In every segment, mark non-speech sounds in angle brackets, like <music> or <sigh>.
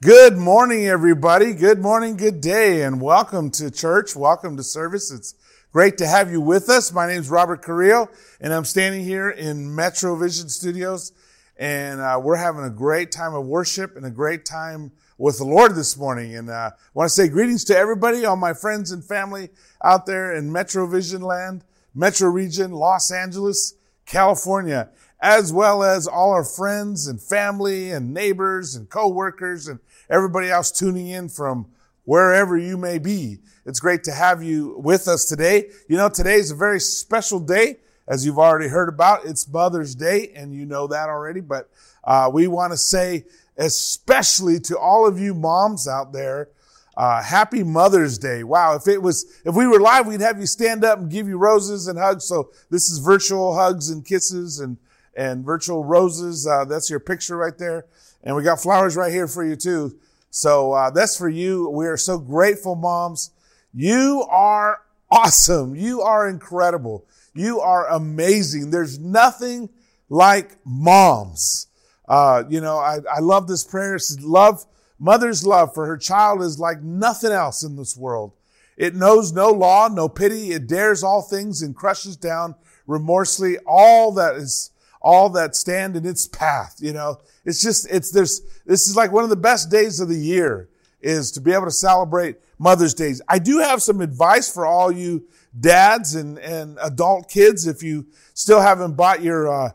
Good morning, everybody. Good morning, good day, and welcome to church. Welcome to service. It's great to have you with us. My name is Robert Carrillo, and I'm standing here in Metro Vision Studios, and uh, we're having a great time of worship and a great time with the Lord this morning. And uh, I want to say greetings to everybody, all my friends and family out there in Metro Vision land, Metro region, Los Angeles, California as well as all our friends and family and neighbors and coworkers and everybody else tuning in from wherever you may be. It's great to have you with us today. You know, today is a very special day, as you've already heard about. It's Mother's Day, and you know that already, but uh, we want to say, especially to all of you moms out there, uh, happy Mother's Day. Wow. If it was, if we were live, we'd have you stand up and give you roses and hugs. So this is virtual hugs and kisses and, and virtual roses. Uh, that's your picture right there. And we got flowers right here for you too. So uh, that's for you. We are so grateful, moms. You are awesome. You are incredible. You are amazing. There's nothing like moms. Uh, you know, I, I love this prayer. It says, love, mother's love for her child is like nothing else in this world. It knows no law, no pity. It dares all things and crushes down remorselessly all that is all that stand in its path. You know, it's just, it's, there's, this is like one of the best days of the year is to be able to celebrate Mother's Days. I do have some advice for all you dads and, and adult kids. If you still haven't bought your, uh,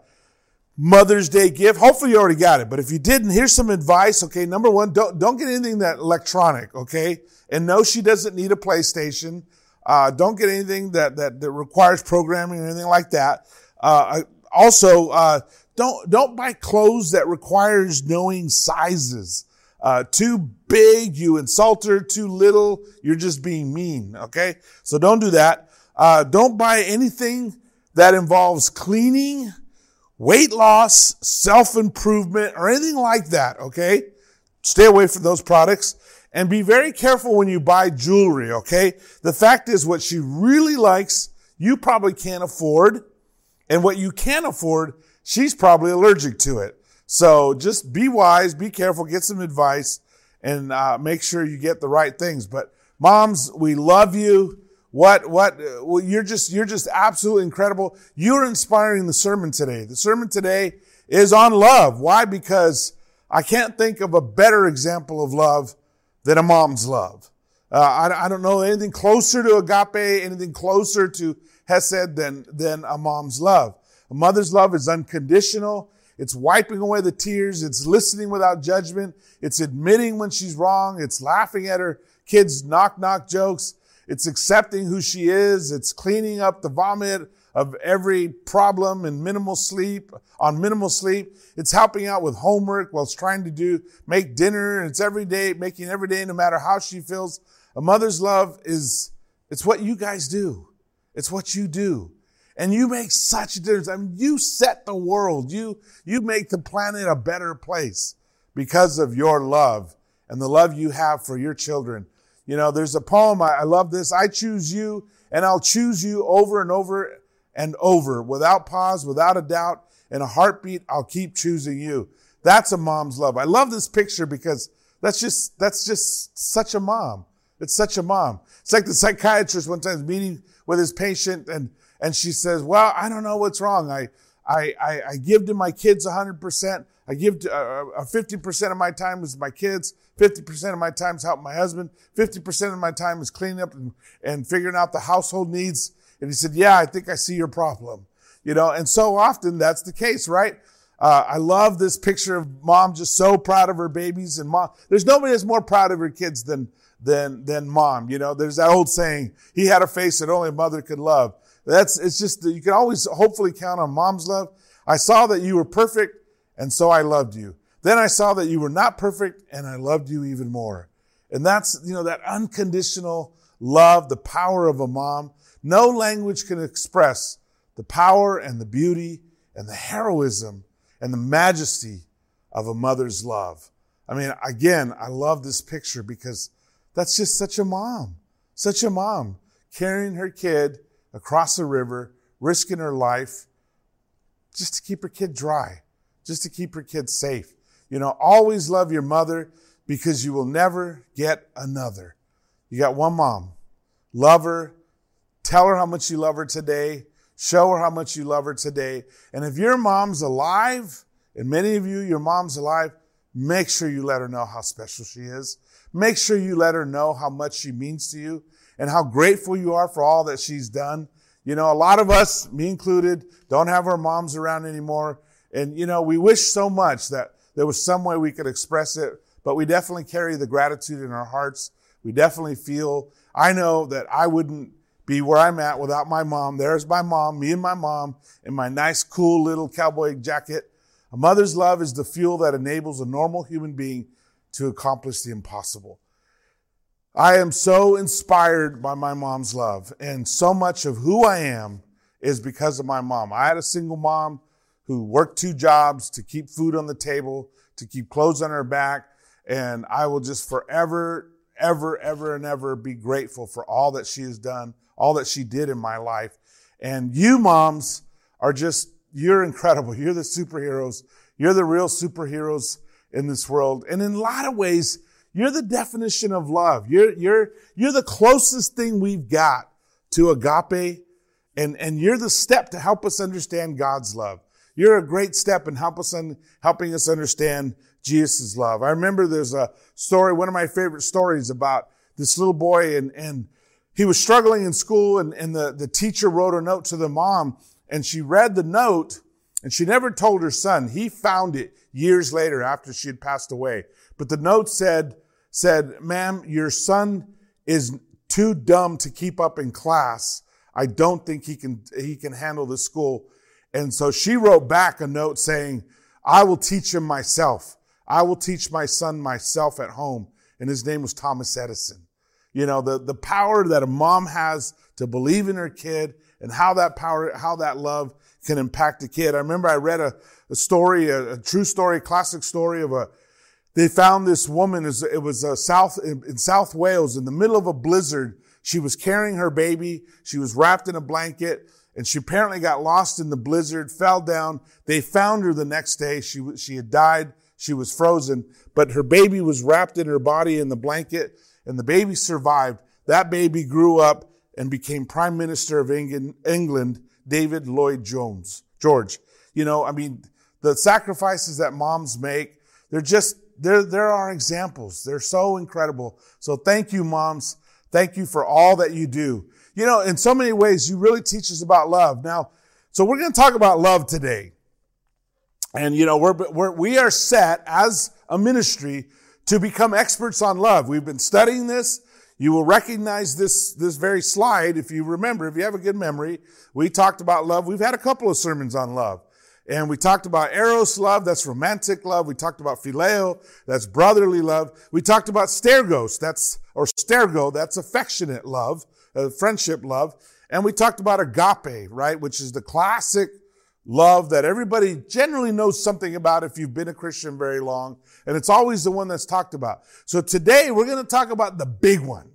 Mother's Day gift. Hopefully you already got it, but if you didn't, here's some advice. Okay. Number one, don't, don't get anything that electronic. Okay. And no, she doesn't need a PlayStation. Uh, don't get anything that, that, that requires programming or anything like that. Uh, also, uh, don't don't buy clothes that requires knowing sizes. Uh, too big, you insult her. Too little, you're just being mean. Okay, so don't do that. Uh, don't buy anything that involves cleaning, weight loss, self improvement, or anything like that. Okay, stay away from those products. And be very careful when you buy jewelry, okay? The fact is what she really likes, you probably can't afford. And what you can afford, she's probably allergic to it. So just be wise, be careful, get some advice, and uh, make sure you get the right things. But moms, we love you. What, what, well, you're just, you're just absolutely incredible. You're inspiring the sermon today. The sermon today is on love. Why? Because I can't think of a better example of love than a mom's love. Uh, I, I, don't know anything closer to agape, anything closer to hesed than, than a mom's love. A mother's love is unconditional. It's wiping away the tears. It's listening without judgment. It's admitting when she's wrong. It's laughing at her kids' knock knock jokes. It's accepting who she is. It's cleaning up the vomit of every problem and minimal sleep, on minimal sleep. It's helping out with homework while it's trying to do, make dinner. It's every day, making every day, no matter how she feels. A mother's love is, it's what you guys do. It's what you do. And you make such a difference. I mean, you set the world. You, you make the planet a better place because of your love and the love you have for your children. You know, there's a poem. I, I love this. I choose you and I'll choose you over and over and over without pause, without a doubt. In a heartbeat, I'll keep choosing you. That's a mom's love. I love this picture because that's just, that's just such a mom. It's such a mom. It's like the psychiatrist one time meeting with his patient and, and she says, well, I don't know what's wrong. I, I, I, I give to my kids 100%. I give to, uh, uh, 50% of my time is my kids. 50% of my time is helping my husband. 50% of my time is cleaning up and, and figuring out the household needs. And he said, yeah, I think I see your problem. You know, and so often that's the case, right? Uh, I love this picture of mom just so proud of her babies and mom. There's nobody that's more proud of her kids than, than, than mom. You know, there's that old saying, he had a face that only a mother could love. That's, it's just, you can always hopefully count on mom's love. I saw that you were perfect and so I loved you. Then I saw that you were not perfect and I loved you even more. And that's, you know, that unconditional love, the power of a mom. No language can express the power and the beauty and the heroism and the majesty of a mother's love. I mean, again, I love this picture because that's just such a mom, such a mom carrying her kid across the river, risking her life just to keep her kid dry, just to keep her kid safe. You know, always love your mother. because you will never get another. You got one mom. Love her. Tell her how much you love her today. Show her how much you love her today. And if your mom's alive, and many of you, your mom's alive, make sure you let her know how special she is. Make sure you let her know how much she means to you and how grateful you are for all that she's done. You know, a lot of us, me included, don't have our moms around anymore. And, you know, we wish so much that there was some way we could express it, but we definitely carry the gratitude in our hearts. We definitely feel, I know that I wouldn't be where I'm at without my mom. There's my mom, me and my mom in my nice, cool little cowboy jacket. A mother's love is the fuel that enables a normal human being to accomplish the impossible. I am so inspired by my mom's love, and so much of who I am is because of my mom. I had a single mom who worked two jobs to keep food on the table, to keep clothes on her back, and I will just forever, ever, ever, and ever be grateful for all that she has done, all that she did in my life. And you moms are just, you're incredible. You're the superheroes. You're the real superheroes in this world. And in a lot of ways, you're the definition of love. You're, you're, you're the closest thing we've got to agape. And, and you're the step to help us understand God's love. You're a great step in help us un, helping us understand Jesus' love. I remember there's a story, one of my favorite stories about this little boy and, and he was struggling in school and, and the, the teacher wrote a note to the mom and she read the note and she never told her son. He found it years later after she had passed away. But the note said, said, ma'am, your son is too dumb to keep up in class. I don't think he can, he can handle the school. And so she wrote back a note saying, I will teach him myself. I will teach my son myself at home. And his name was Thomas Edison. You know, the, the power that a mom has to believe in her kid and how that power, how that love can impact a kid. I remember I read a, a story, a, a true story, classic story of a, they found this woman, it was uh, south, in South Wales in the middle of a blizzard. She was carrying her baby. She was wrapped in a blanket and she apparently got lost in the blizzard, fell down. They found her the next day. She, she had died. She was frozen, but her baby was wrapped in her body in the blanket and the baby survived. That baby grew up and became prime minister of England, David Lloyd Jones, George. You know, I mean, the sacrifices that moms make, they're just, they're, there are examples. They're so incredible. So thank you, moms. Thank you for all that you do. You know, in so many ways, you really teach us about love. Now, so we're going to talk about love today. And, you know, we're, we're, we are set as a ministry to become experts on love. We've been studying this. You will recognize this, this very slide if you remember, if you have a good memory. We talked about love. We've had a couple of sermons on love. And we talked about eros love, that's romantic love. We talked about phileo, that's brotherly love. We talked about stergos, that's, or stergo, that's affectionate love uh, friendship love. And we talked about agape, right? Which is the classic love that everybody generally knows something about if you've been a Christian very long. And it's always the one that's talked about. So today we're going to talk about the big one.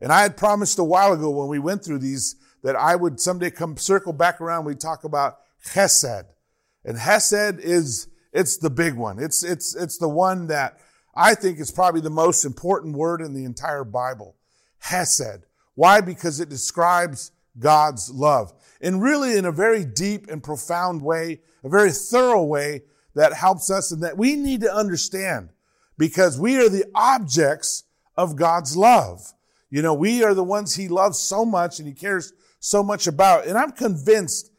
And I had promised a while ago when we went through these that I would someday come circle back around. We talk about Chesed. And Hesed is, it's the big one. It's, it's, it's the one that I think is probably the most important word in the entire Bible. Hesed. Why? Because it describes God's love. And really in a very deep and profound way, a very thorough way that helps us and that we need to understand because we are the objects of God's love. You know, we are the ones he loves so much and he cares so much about. And I'm convinced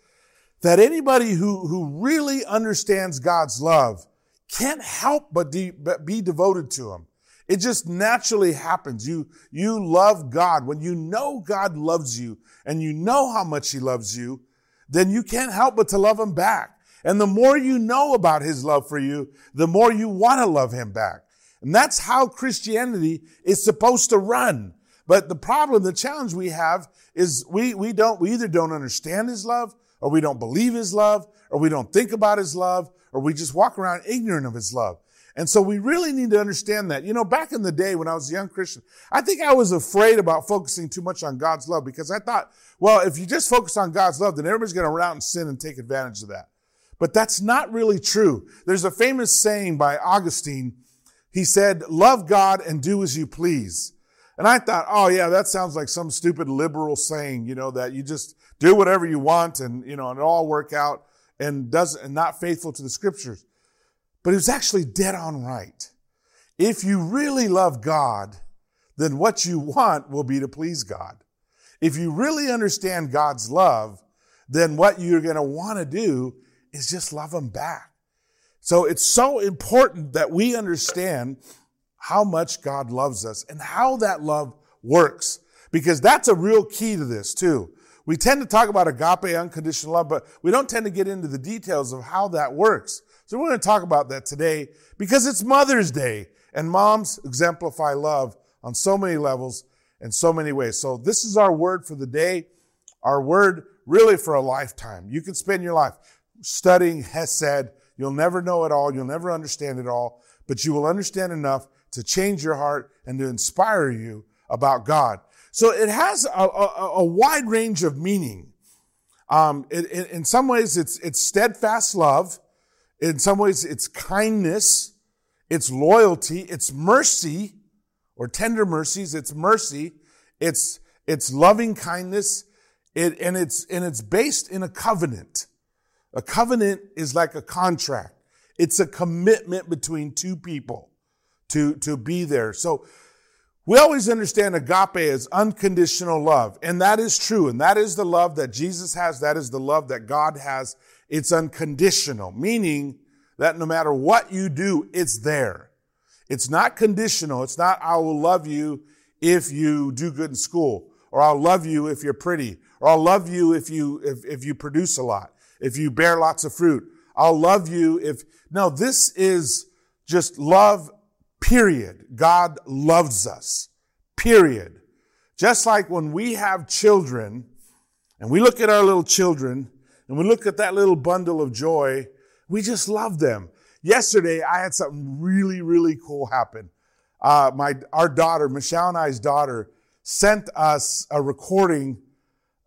that anybody who, who really understands God's love can't help but, de- but be devoted to him. It just naturally happens. You, you love God. When you know God loves you and you know how much he loves you, then you can't help but to love him back. And the more you know about his love for you, the more you want to love him back. And that's how Christianity is supposed to run. But the problem, the challenge we have is we, we don't, we either don't understand his love or we don't believe his love or we don't think about his love or we just walk around ignorant of his love. And so we really need to understand that. You know, back in the day when I was a young Christian, I think I was afraid about focusing too much on God's love because I thought, well, if you just focus on God's love, then everybody's going to run out and sin and take advantage of that. But that's not really true. There's a famous saying by Augustine. he said, love God and do as you please. And I thought, oh yeah, that sounds like some stupid liberal saying, you know, that you just do whatever you want and, you know, and it all work out and doesn't, and not faithful to the scriptures. But he was actually dead on right. If you really love God, then what you want will be to please God. If you really understand God's love, then what you're going to want to do is just love him back. So it's so important that we understand how much God loves us and how that love works, because that's a real key to this too. We tend to talk about agape, unconditional love, but we don't tend to get into the details of how that works. So we're going to talk about that today because it's Mother's Day and moms exemplify love on so many levels and so many ways. So this is our word for the day, our word really for a lifetime. You can spend your life studying Hesed. You'll never know it all. You'll never understand it all, but you will understand enough to change your heart and to inspire you about God. So it has a, a, a wide range of meaning. Um, it, it, in some ways, it's, it's steadfast love. In some ways, it's kindness. It's loyalty. It's mercy or tender mercies. It's mercy. It's, it's loving kindness. It, and it's, and it's based in a covenant. A covenant is like a contract. It's a commitment between two people to, to be there. So we always understand agape as unconditional love. And that is true. And that is the love that Jesus has. That is the love that God has. It's unconditional, meaning that no matter what you do, it's there. It's not conditional. It's not, I will love you if you do good in school, or I'll love you if you're pretty, or I'll love you if you, if, if you produce a lot, if you bear lots of fruit. I'll love you if, no, this is just love Period. God loves us. Period. Just like when we have children and we look at our little children and we look at that little bundle of joy, we just love them. Yesterday, I had something really, really cool happen. Uh, my, our daughter, Michelle and I's daughter, sent us a recording.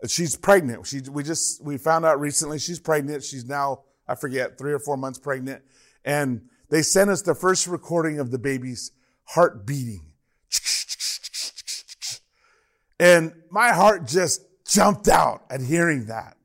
She's pregnant. She, we just, we found out recently she's pregnant. She's now, I forget, three or four months pregnant. And they sent us the first recording of the baby's heart beating. And my heart just jumped out at hearing that.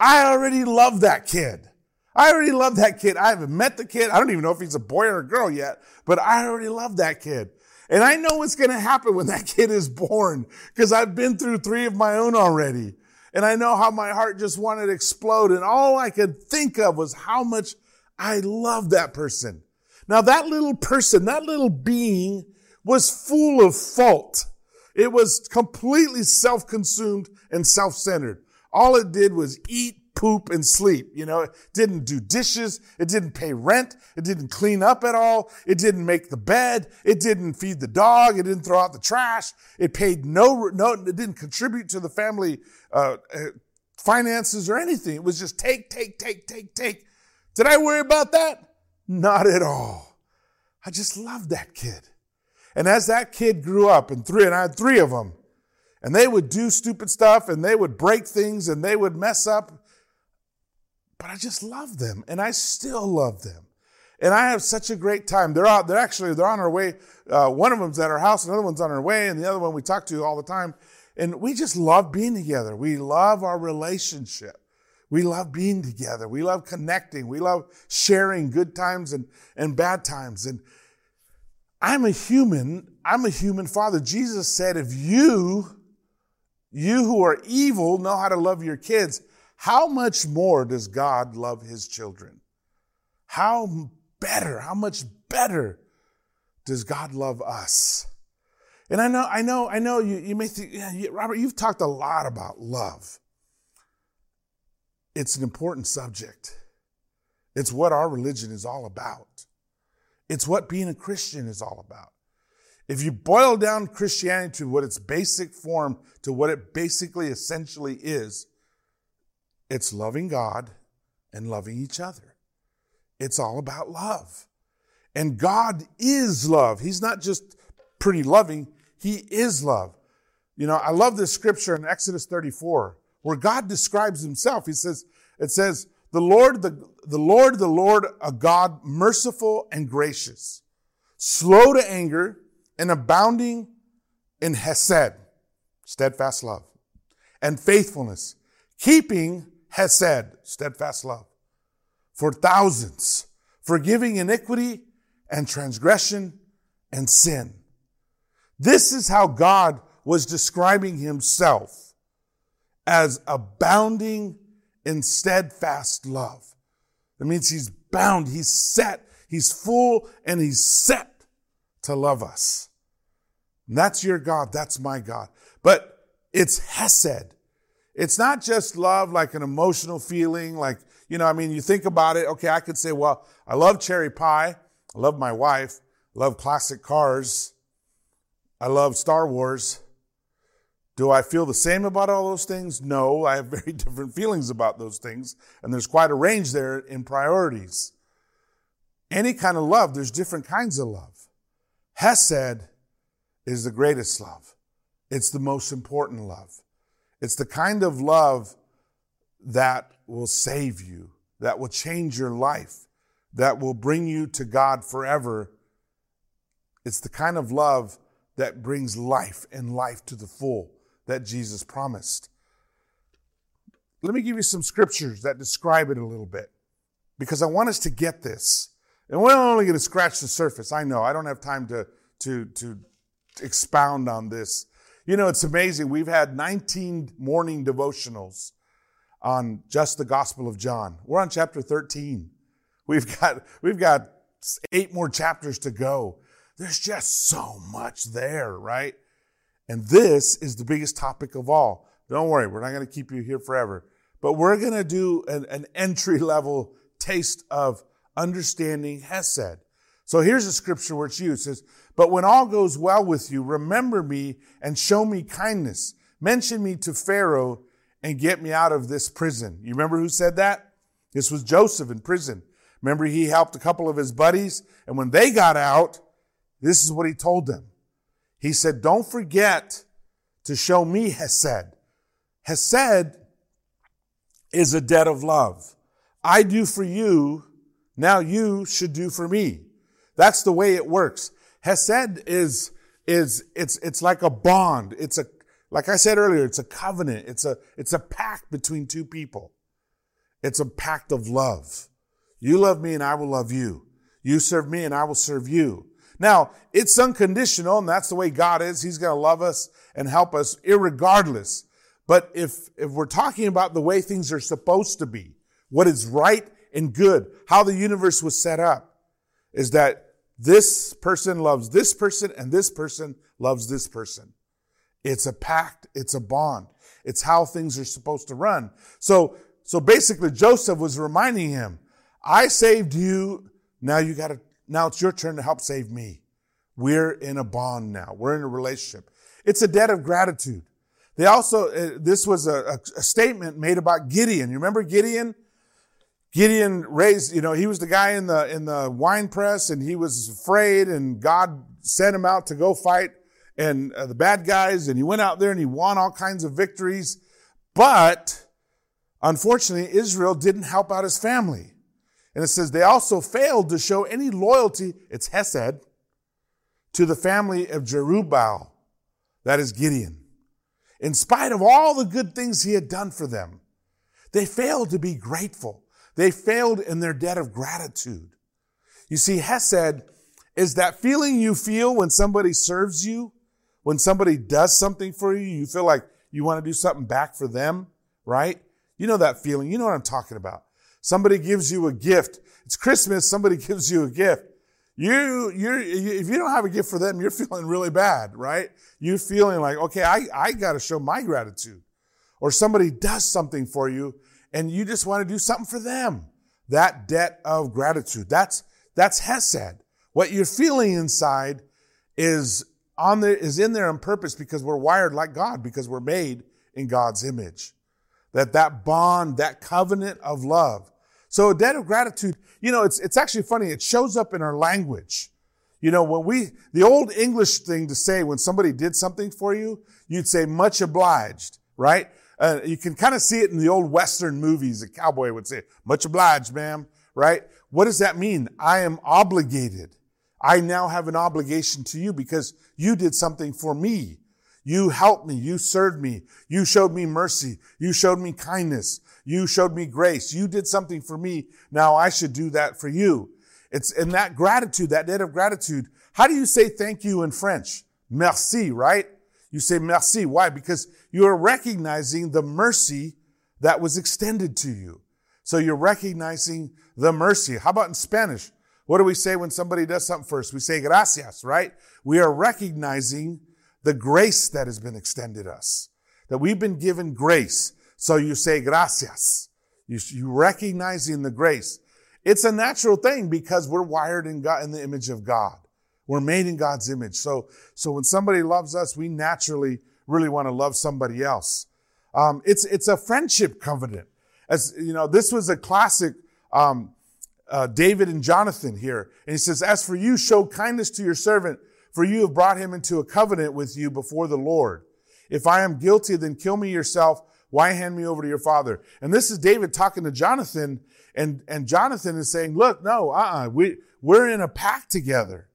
I already love that kid. I already love that kid. I haven't met the kid. I don't even know if he's a boy or a girl yet, but I already love that kid. And I know what's going to happen when <laughs> that kid is born because I've been through three of my own already. And I know how my heart just wanted to explode. And all I could think of was how much I love that person. Now that little person, that little being was full of fault. It was completely self-consumed and self-centered. All it did was eat, poop, and sleep. You know, it didn't do dishes. It didn't pay rent. It didn't clean up at all. It didn't make the bed. It didn't feed the dog. It didn't throw out the trash. It paid no, no, it didn't contribute to the family, uh, uh finances or anything. It was just take, take, take, take, take. Did I worry about that? Not at all. I just loved that kid. And as that kid grew up, and three, and I had three of them, and they would do stupid stuff and they would break things and they would mess up. But I just love them and I still love them. And I have such a great time. They're out, they're actually, they're on our way. Uh, one of them's at our house, another one's on our way, and the other one we talk to all the time. And we just love being together. We love our relationship. We love being together. We love connecting. We love sharing good times and, and bad times. And I'm a human. I'm a human father. Jesus said, if you, you who are evil know how to love your kids, how much more does God love his children? How better, how much better does God love us? And I know, I know, I know you, you may think, yeah, Robert, you've talked a lot about love it's an important subject. It's what our religion is all about. It's what being a Christian is all about. If you boil down Christianity to what its basic form, to what it basically essentially is, it's loving God and loving each other. It's all about love. And God is love. He's not just pretty loving, He is love. You know, I love this scripture in Exodus 34 where God describes himself. He says, it says, the Lord, the, the Lord, the Lord, a God merciful and gracious, slow to anger, and abounding in hesed, steadfast love, and faithfulness, keeping hesed, steadfast love, for thousands, forgiving iniquity and transgression and sin. This is how God was describing himself as abounding in steadfast love. That means he's bound, he's set, he's full, and he's set to love us. That's your God, that's my God. But it's Hesed. It's not just love like an emotional feeling, like, you know, I mean, you think about it, okay, I could say, well, I love cherry pie, I love my wife, I love classic cars, I love Star Wars. Do I feel the same about all those things? No, I have <laughs> very different feelings about those things, and there's quite a range there in priorities. Any kind of love, there's different kinds of love. Hesed is the greatest love. It's the most important love. It's the kind of love that will save you, that will change your life, that will bring you to God forever. It's the kind of love that brings life and life to the full that Jesus promised. Let me give you some scriptures that describe it a little bit because I want us to get this. And we're only going to scratch the surface. I know I don't have time to, to, to expound on this. You know, it's amazing. We've had 19 morning devotionals on just the Gospel of John. We're on chapter 13. We've got, we've got eight more chapters to go. There's just so much there, right? And this is the biggest topic of all. Don't worry, we're not going to keep you here forever. But we're going to do an, an entry level taste of understanding Hesed. So here's a scripture where it's used. It says, But when all goes well with you, remember me and show me kindness. Mention me to Pharaoh and get me out of this prison. You remember who said that? This was Joseph in prison. Remember he helped a couple of his buddies? And when they got out, this is what he told them. He said, Don't forget to show me Hesed. Hesed is a debt of love. I do for you, now you should do for me. That's the way it works. Hesed is, is, it's, it's like a bond. It's a, like I said earlier, it's a covenant. It's a, it's a pact between two people. It's a pact of love. You love me and I will love you. You serve me and I will serve you. Now, it's unconditional, and that's the way God is. He's going to love us and help us irregardless. But if, if we're talking about the way things are supposed to be, what is right and good, how the universe was set up, is that this person loves this person and this person loves this person. It's a pact. It's a bond. It's how things are supposed to run. So, so basically Joseph was reminding him, I saved you. Now you got to now it's your turn to help save me. We're in a bond now. We're in a relationship. It's a debt of gratitude. They also, uh, this was a, a, statement made about Gideon. You remember Gideon? Gideon raised, you know, he was the guy in the, in the wine press and he was afraid and God sent him out to go fight and uh, the bad guys and he went out there and he won all kinds of victories. But unfortunately, Israel didn't help out his family. And it says they also failed to show any loyalty, it's Hesed, to the family of Jerubbaal, that is Gideon. In spite of all the good things he had done for them, they failed to be grateful. They failed in their debt of gratitude. You see, Hesed is that feeling you feel when somebody serves you, when somebody does something for you, you feel like you want to do something back for them, right? You know that feeling. You know what I'm talking about. Somebody gives you a gift. It's Christmas. Somebody <laughs> gives you a gift. You, you're, if you don't have a gift for them, you're <laughs> feeling really bad, right? You're feeling like, okay, I, I got to show my gratitude. Or somebody does something for you and you just want to do something for them. That debt of gratitude. That's, that's Hesed. What you're feeling inside is on there, is in there on purpose because we're wired like God, because we're made in God's image. That that bond, that covenant of love. So a debt of gratitude, you know, it's, it's actually funny. It shows up in our language. You know, when we, the old English thing to say when somebody did something for you, you'd say much obliged, right? Uh, you can kind of see it in the old Western movies. A cowboy would say, much obliged, ma'am, right? What does that mean? I am obligated. I now have an obligation to you because you did something for me. You helped me. You served me. You showed me mercy. You showed me kindness. You showed me grace. You did something for me. Now I should do that for you. It's in that gratitude, that debt of gratitude. How do you say thank you in French? Merci, right? You say merci. Why? Because you are recognizing the mercy that was extended to you. So you're recognizing the mercy. How about in Spanish? What do we say when somebody does something first? We say gracias, right? We are recognizing the grace that has been extended us, that we've been given grace. So you say gracias. You, you recognizing the grace. It's a natural thing because we're wired in God, in the image of God. We're made in God's image. So, so when somebody loves us, we naturally really want to love somebody else. Um, it's, it's a friendship covenant. As, you know, this was a classic, um, uh, David and Jonathan here. And he says, as for you, show kindness to your servant, for you have brought him into a covenant with you before the Lord. If I am guilty, then kill me yourself. Why hand me over to your father? And this is David talking to Jonathan, and, and Jonathan is saying, look, no, uh-uh, we, we're in a pact together.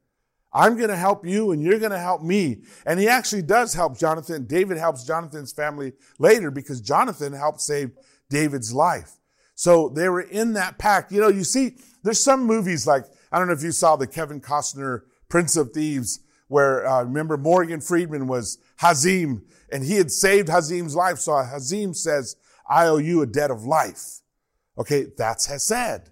I'm going to help you and you're going to help me. And he actually does help Jonathan. David helps Jonathan's family later because Jonathan helped save David's life. So they were in that pact. You know, you see, there's some movies like, I don't know if you saw the Kevin Costner Prince of Thieves where, uh, remember Morgan Freeman was Azeem and he had saved Azeem's life. So Azeem says, I owe you a debt of life. Okay. That's Hesed.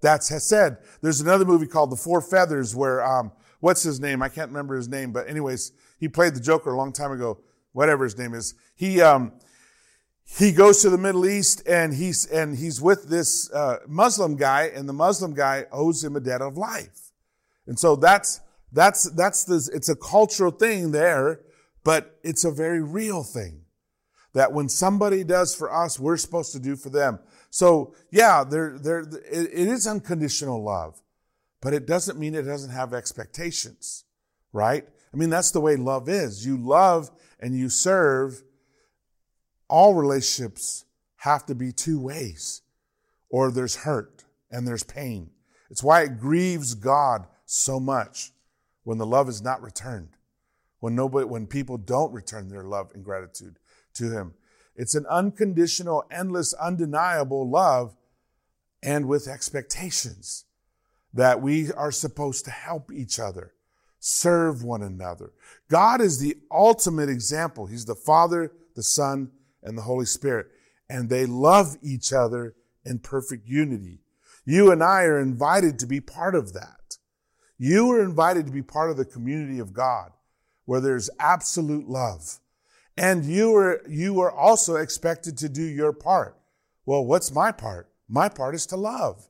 That's Hesed. There's another movie called The Four Feathers where, um, what's his name? I can't remember his name, but anyways, he played the Joker a long time ago. Whatever his name is, he um, he goes to the Middle East and he's and he's with this uh, Muslim guy, and the Muslim guy owes him a debt of life, and so that's that's that's this. it's a cultural thing there, but it's a very real thing that when somebody does for us, we're supposed to do for them. So yeah, there there it, it is unconditional love. But it doesn't mean it doesn't have expectations, right? I mean, that's the way love is. You love and you serve. All relationships have to be two ways, or there's hurt and there's pain. It's why it grieves God so much when the love is not returned, when nobody, when people don't return their love and gratitude to Him. It's an unconditional, endless, undeniable love and with expectations that we are supposed to help each other, serve one another. God is the ultimate example. He's the Father, the Son, and the Holy Spirit. And they love each other in perfect unity. You and I are invited to be part of that. You are invited to be part of the community of God where there's absolute love. And you are, you are also expected to do your part. Well, what's my part? My part is to love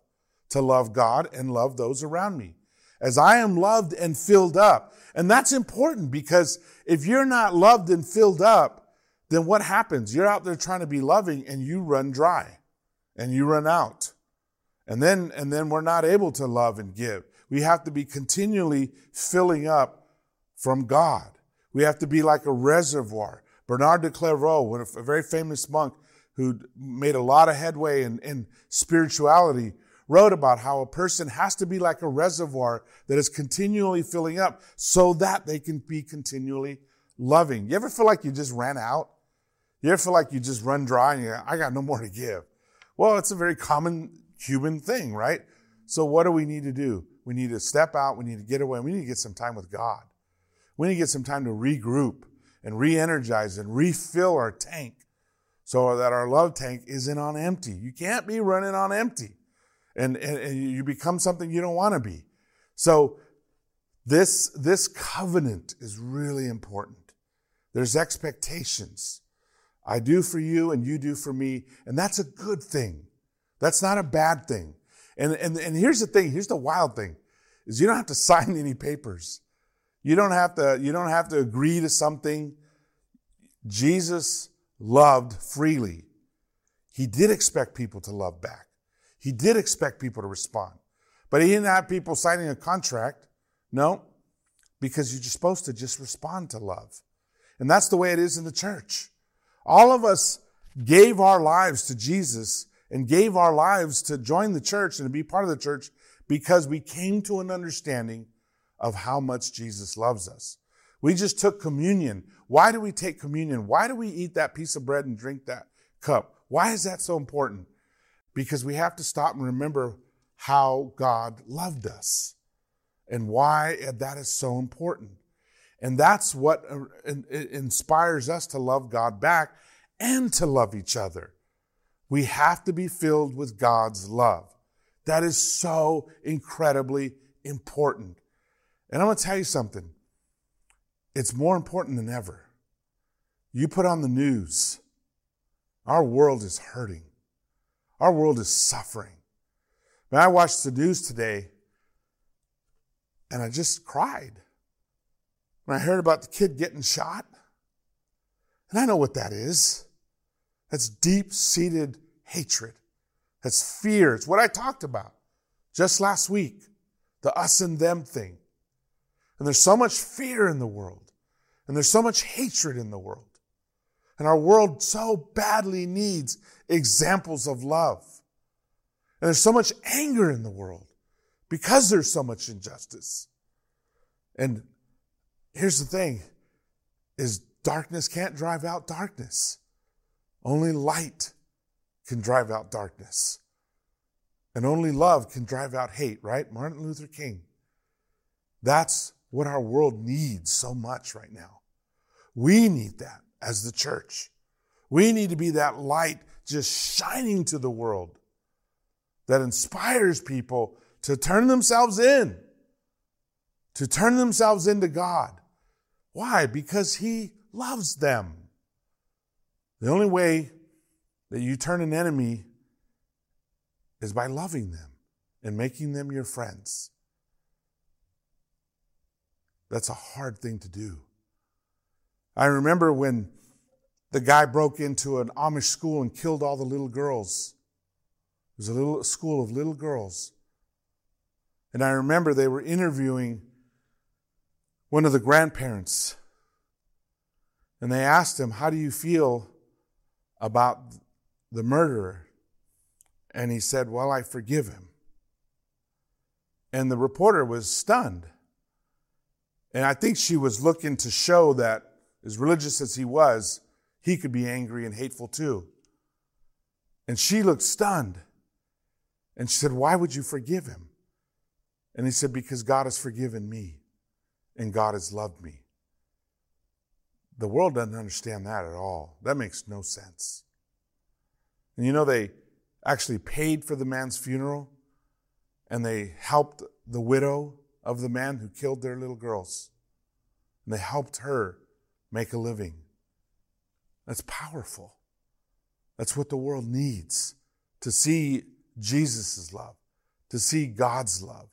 to love God and love those around me. As I am loved and filled up. And that's important because if you're not loved and filled up, then what happens? You're out there trying to be loving and you run dry and you run out. And then, and then we're not able to love and give. We have to be continually filling up from God. We have to be like a reservoir. Bernard de Clairvaux, a very famous monk who made a lot of headway in, in spirituality, wrote about how a person has to be like a reservoir that is continually filling up so that they can be continually loving. You ever feel like you just ran out? You ever feel like you just run dry and you I got no more to give? Well, it's a very common human thing, right? So what do we need to do? We need to step out. We need to get away. We need to get some time with God. We need to get some time to regroup and re-energize and refill our tank so that our love tank isn't on empty. You can't be running on empty and, and, and you become something you don't want to be. So this, this covenant is really important. There's expectations. I do for you and you do for me. And that's a good thing. That's not a bad thing. And, and, and here's the thing. Here's the wild thing is you don't have to <laughs> sign any papers. You don't have to, you don't have to agree to something. Jesus loved freely. He did expect people to love back. He did expect people to respond, but he didn't have people signing a contract. No, because you're supposed to just respond to love. And that's the way it is in the church. All of us gave our lives to Jesus and gave our lives to join the church and to be part of the church because we came to an understanding of how much Jesus loves us. We just took communion. Why do we take communion? Why do we eat that piece of bread and drink that cup? Why is that so important? Because we have to stop and remember how God loved us and why that is so important. And that's what uh, inspires us to love God back and to love each other. We have to be filled with God's love. That is so incredibly important. And I'm going to tell you something. It's more important than ever. You put on the news, our world is hurting. Our world is suffering. Man, I watched the news today and I just cried when I heard about the kid getting shot. And I know what that is. That's deep seated hatred. That's fear. It's what I talked about just last week. The us and them thing. And there's so much fear in the world. And there's so much hatred in the world. And our world so badly needs examples of love. And there's so much anger in the world because there's so much injustice. And here's the thing is darkness can't drive out darkness. Only light can drive out darkness. And only love can drive out hate, right? Martin Luther King. That's what our world needs so much right now. We need that as the church. We need to be that light just shining to the world that inspires people to turn themselves in, to turn themselves into God. Why? Because He loves them. The only way that you turn an enemy is by loving them and making them your friends. That's a hard thing to do. I remember when the guy broke into an Amish school and killed all the little girls. It was a little school of little girls. And I remember they were interviewing one of the grandparents. And they asked him, How do you feel about the murderer? And he said, Well, I forgive him. And the reporter was stunned. And I think she was looking to show that, as religious as he was, he could be angry and hateful too. And she looked stunned. And she said, Why would you forgive him? And he said, Because God has forgiven me and God has loved me. The world doesn't understand that at all. That makes no sense. And you know, they actually paid for the man's funeral and they helped the widow of the man who killed their little girls. And they helped her make a living. That's powerful. That's what the world needs to see Jesus' love, to see God's love,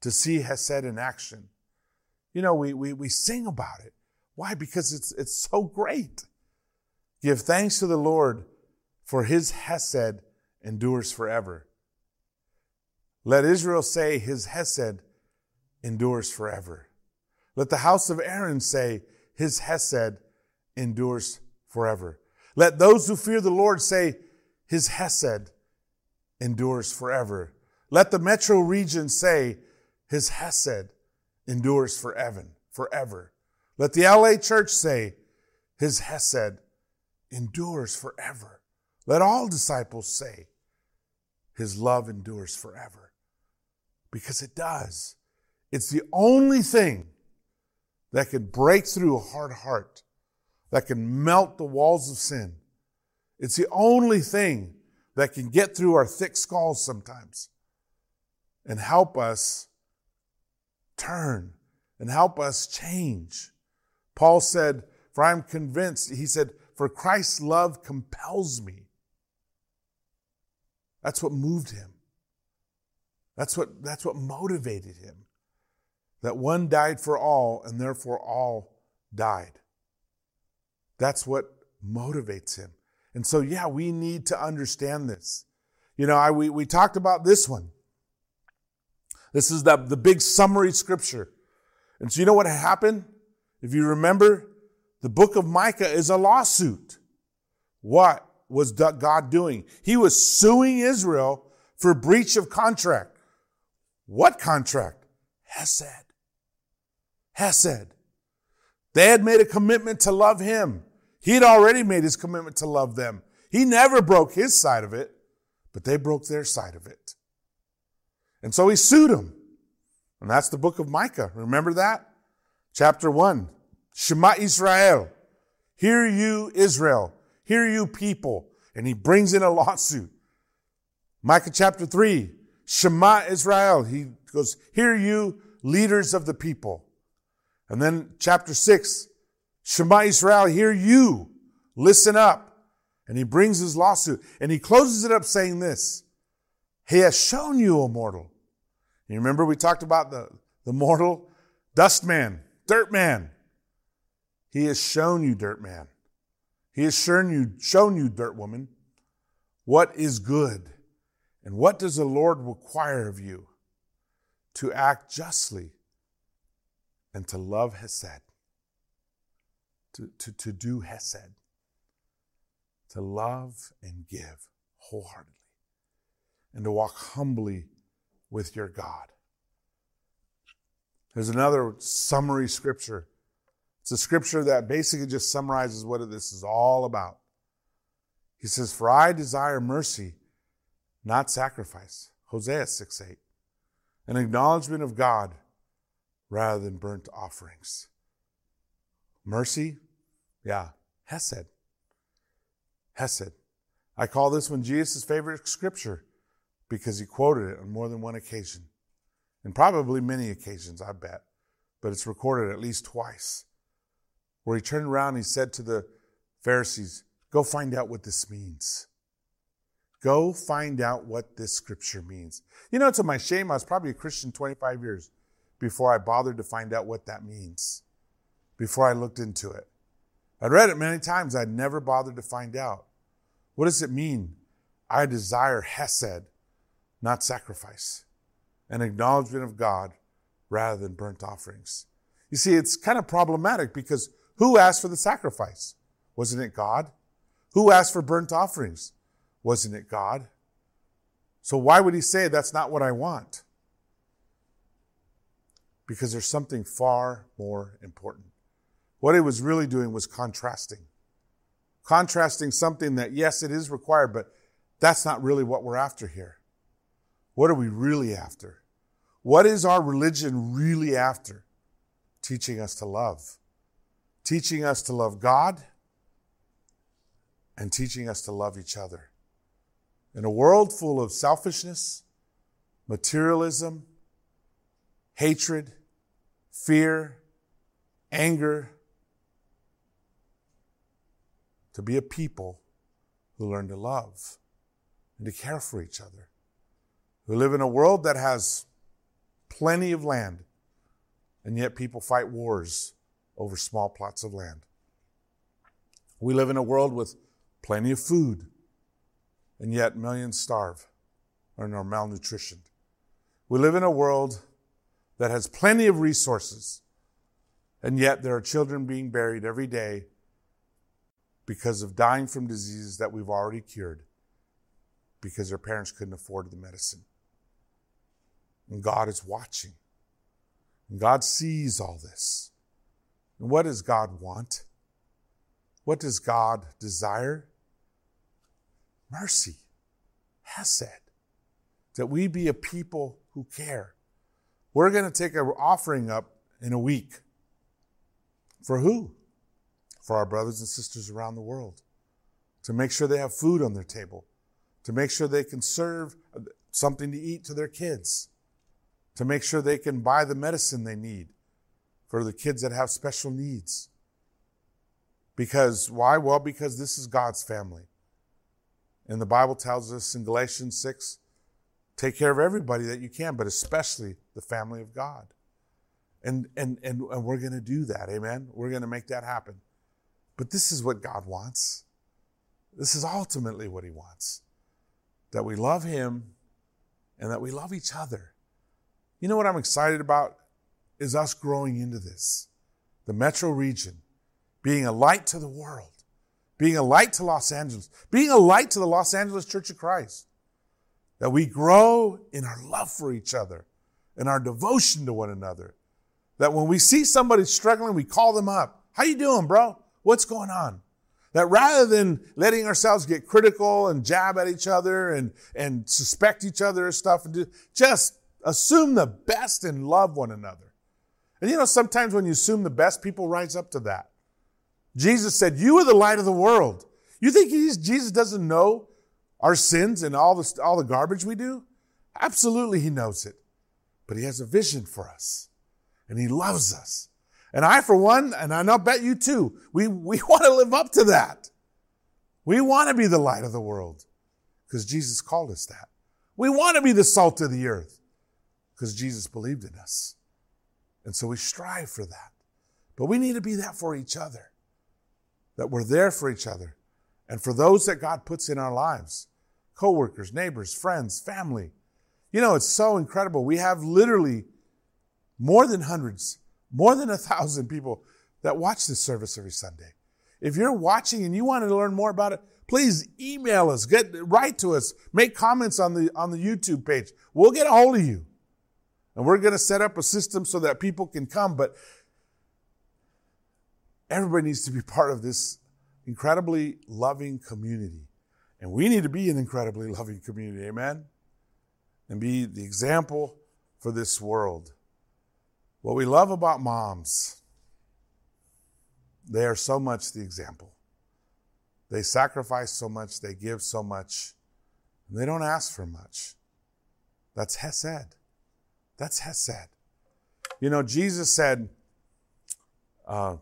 to see Hesed in action. You know, we, we, we sing about it. Why? Because it's, it's so great. Give thanks to the Lord for his Hesed endures forever. Let Israel say his Hesed endures forever. Let the house of Aaron say his Hesed endures forever. Let those who fear the Lord say his Hesed endures forever. Let the metro region say his Hesed endures forever, forever. Let the LA church say his Hesed endures forever. Let all disciples say his love endures forever. Because it does. It's the only thing that can break through a hard heart, that can melt the walls of sin. It's the only thing that can get through our thick skulls sometimes and help us turn and help us change. Paul said, For I'm convinced, he said, For Christ's love compels me. That's what moved him. That's what, that's what motivated him that one died for all and therefore all died. That's what motivates him. And so, yeah, we need to understand this. You know, I, we, we talked about this one. This is the, the big summary scripture. And so, you know what happened? If you remember, the book of Micah is a lawsuit. What was God doing? He was suing Israel for breach of contract. What contract? Hesed. Hesed. They had made a commitment to love him. He had already made his commitment to love them. He never broke his side of it, but they broke their side of it. And so he sued them. And that's the book of Micah. Remember that? Chapter 1. Shema Israel. Hear you, Israel. Hear you, people. And he brings in a lawsuit. Micah chapter 3. Shema Israel. He goes, Hear you, leaders of the people. And then chapter 6. Shema Israel. Hear you. Listen up. And he brings his lawsuit. And he closes it up saying this. He has shown you, O mortal. You remember we talked about the, the mortal dust man, dirt man. He has shown you, dirt man. He has shown you, shown you, dirt woman, what is good and what does the Lord require of you? To act justly and to love Hesed, to, to, to do Hesed, to love and give wholeheartedly, and to walk humbly with your God. There's another summary scripture. It's a scripture that basically just summarizes what this is all about. He says, For I desire mercy, not sacrifice. Hosea 6 8. An acknowledgement of God rather than burnt offerings. Mercy? Yeah. Hesed. Hesed. I call this one Jesus' favorite scripture because he quoted it on more than one occasion. And probably many occasions, I bet. But it's recorded at least twice. Where he turned around and he said to the Pharisees, Go find out what this means. Go find out what this scripture means. You know, to my shame, I was probably a Christian 25 years before I bothered to find out what that means, before I looked into it. I'd read it many times, I'd never bothered to find out. What does it mean? I desire Hesed, not sacrifice, an acknowledgement of God rather than burnt offerings. You see, it's kind of problematic because who asked for the sacrifice? Wasn't it God? Who asked for burnt offerings? Wasn't it God? So why would he say that's not what I want? Because there's something far more important. What it was really doing was contrasting. Contrasting something that, yes, it is required, but that's not really what we're after here. What are we really after? What is our religion really after? Teaching us to love. Teaching us to love God and teaching us to love each other. In a world full of selfishness, materialism, hatred, fear, anger, to be a people who learn to love and to care for each other. We live in a world that has plenty of land, and yet people fight wars over small plots of land. We live in a world with plenty of food, and yet millions starve or are malnutritioned. We live in a world that has plenty of resources, and yet there are children being buried every day because of dying from diseases that we've already cured because their parents couldn't afford the medicine. And God is watching. And God sees all this. And what does God want? What does God desire? Mercy, Hesed, that we be a people who care. We're going to take an offering up in a week. For who? For our brothers and sisters around the world. To make sure they have food on their table. To make sure they can serve something to eat to their kids to make sure they can buy the medicine they need for the kids that have special needs. Because, why? Well, because this is God's family. And the Bible tells us in Galatians 6 take care of everybody that you can, but especially the family of God. And, and, and, and we're going to do that. Amen. We're going to make that happen. But this is what God wants. This is ultimately what He wants that we love Him and that we love each other. You know what I'm excited about? Is us growing into this. The metro region being a light to the world, being a light to Los Angeles, being a light to the Los Angeles Church of Christ. That we grow in our love for each other, in our devotion to one another. That when we see somebody struggling, we call them up. How you doing, bro? What's going on? That rather than letting ourselves get critical and jab at each other and, and suspect each other of stuff and do, just assume the best and love one another. And you know, sometimes when you assume the best, people rise up to that. Jesus said, You are the light of the world. You think Jesus doesn't know our sins and all the, all the garbage we do? Absolutely, he knows it. But he has a vision for us and he loves us. And I, for one, and I know bet you too, we, we <laughs> want to live up to that. We want to be the light of the world because Jesus called us that. We want to be the salt of the earth because Jesus believed in us. And so we strive for that. But we need to be that for each other, that we're there for each other. And for those that God puts in our lives, coworkers, neighbors, friends, family. You know, it's so incredible. We have literally more than hundreds, more than a thousand people that watch this service every Sunday. If you're watching and you want to learn more about it, please email us, get write to us, make comments on the on the YouTube page. We'll get a hold of you. And we're going to set up a system so that people can come, but everybody needs to be part of this incredibly loving community. And we need to be an incredibly loving community, amen? And be the example for this world. What we love about moms, they are so much the example. They sacrifice so much, they give so much, and they don't ask for much. That's Hesed. That's Hesed. You know, Jesus said uh,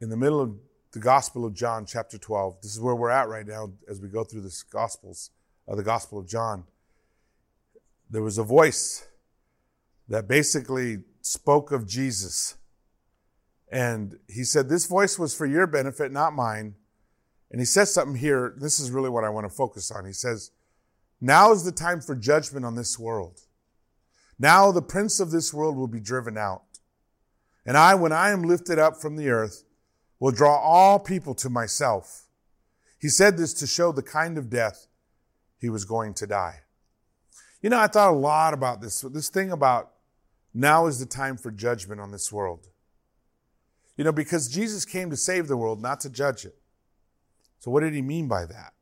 in the middle of the Gospel of John, chapter 12, this is where we're at right now as we go through this Gospels, uh, the Gospel of John. There was a voice that basically spoke of Jesus. And he said, This voice was for your benefit, not mine. And he says something here. This is really what I want to focus on. He says, Now is the time for judgment on this world. Now the prince of this world will be driven out. And I, when I am lifted up from the earth, will draw all people to myself. He said this to show the kind of death he was going to die. You know, I thought a lot about this, this thing about now is the time for judgment on this world. You know, because Jesus came to save the world, not to judge it. So, what did he mean by that?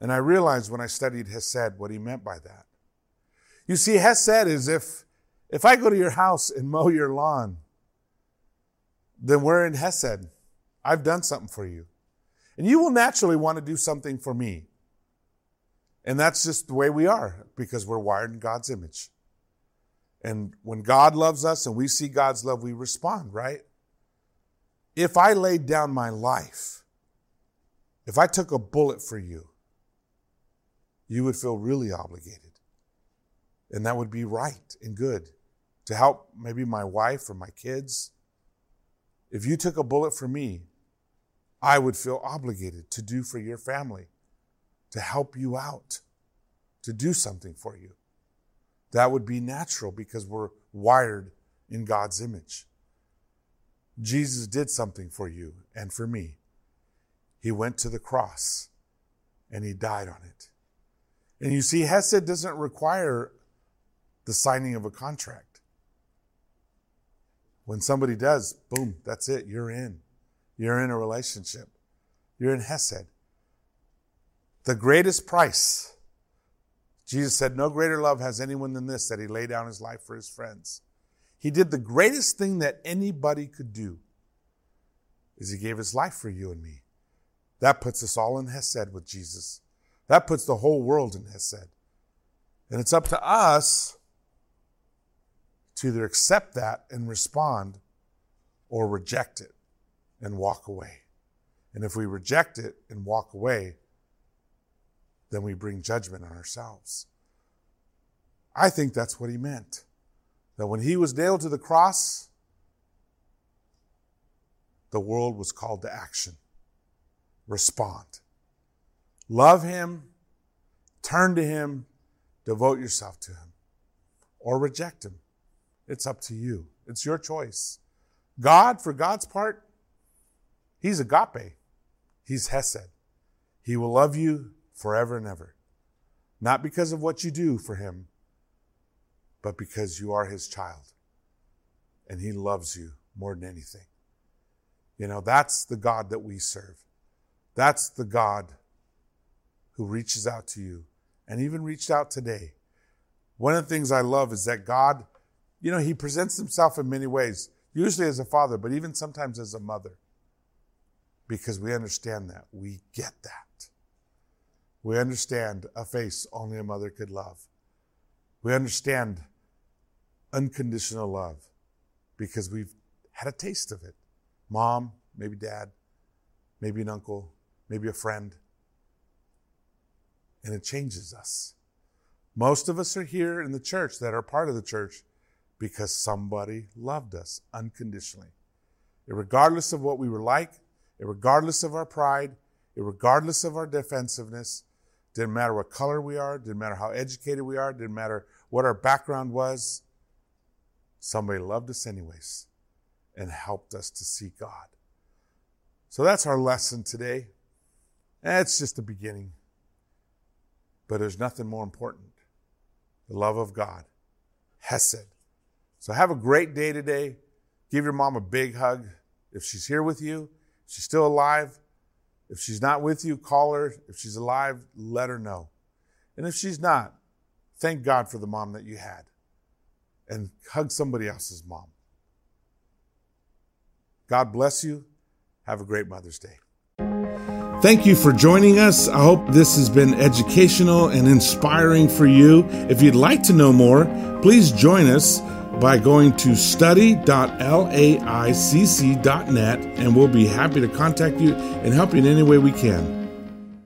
And I realized when I studied Hesed what he meant by that. You see, Hesed is if, if I go to your house and mow your lawn, then we're in Hesed. I've done something for you. And you will naturally want to do something for me. And that's just the way we are because we're wired in God's image. And when God loves us and we see God's love, we respond, right? If I laid down my life, if I took a bullet for you, you would feel really obligated. And that would be right and good to help maybe my wife or my kids. If you took a bullet for me, I would feel obligated to do for your family, to help you out, to do something for you. That would be natural because we're wired in God's image. Jesus did something for you and for me. He went to the cross and he died on it. And you see, Hesed doesn't require the signing of a contract. When somebody does, boom, that's it. You're in. You're in a relationship. You're in Hesed. The greatest price Jesus said, No greater love has anyone than this, that he lay down his life for his friends. He did the greatest thing that anybody could do, is he gave his life for you and me. That puts us all in Hesed with Jesus. That puts the whole world in Hesed. And it's up to us to either accept that and respond or reject it and walk away. And if we reject it and walk away, then we bring judgment on ourselves. I think that's what he meant. That when he was nailed to the cross, the world was called to action. Respond. Love him, turn to him, devote yourself to him, or reject him. It's up to you. It's your choice. God, for God's part, he's agape. He's Hesed. He will love you forever and ever. Not because of what you do for him, but because you are his child. and He loves you more than anything. You know, that's the God that we serve. That's the God who reaches out to you and even reached out today. One of the things I love is that God, you know, He presents Himself in many ways, usually as a father, but even sometimes as a mother, because we understand that. We get that. We understand a face only a mother could love. We understand unconditional love because we've had a taste of it. Mom, maybe dad, maybe an uncle, maybe a friend. And it changes us. Most of us are here in the church that are part of the church because somebody loved us unconditionally. Regardless of what we were like, regardless of our pride, regardless of our defensiveness, didn't matter what color we are, didn't matter how educated we are, didn't matter what our background was. Somebody loved us anyways and helped us to see God. So that's our lesson today. It's just the beginning. But there's nothing more important. The love of God. Hesed. So have a great day today. Give your mom a big hug. If she's here with you, if she's still alive, if she's not with you, call her. If she's alive, let her know. And if she's not, thank God for the mom that you had. And hug somebody else's mom. God bless you. Have a great Mother's Day. Thank you for joining us. I hope this has been educational and inspiring for you. If you'd like to know more, please join us by going to study.laicc.net and we'll be happy to contact you and help you in any way we can.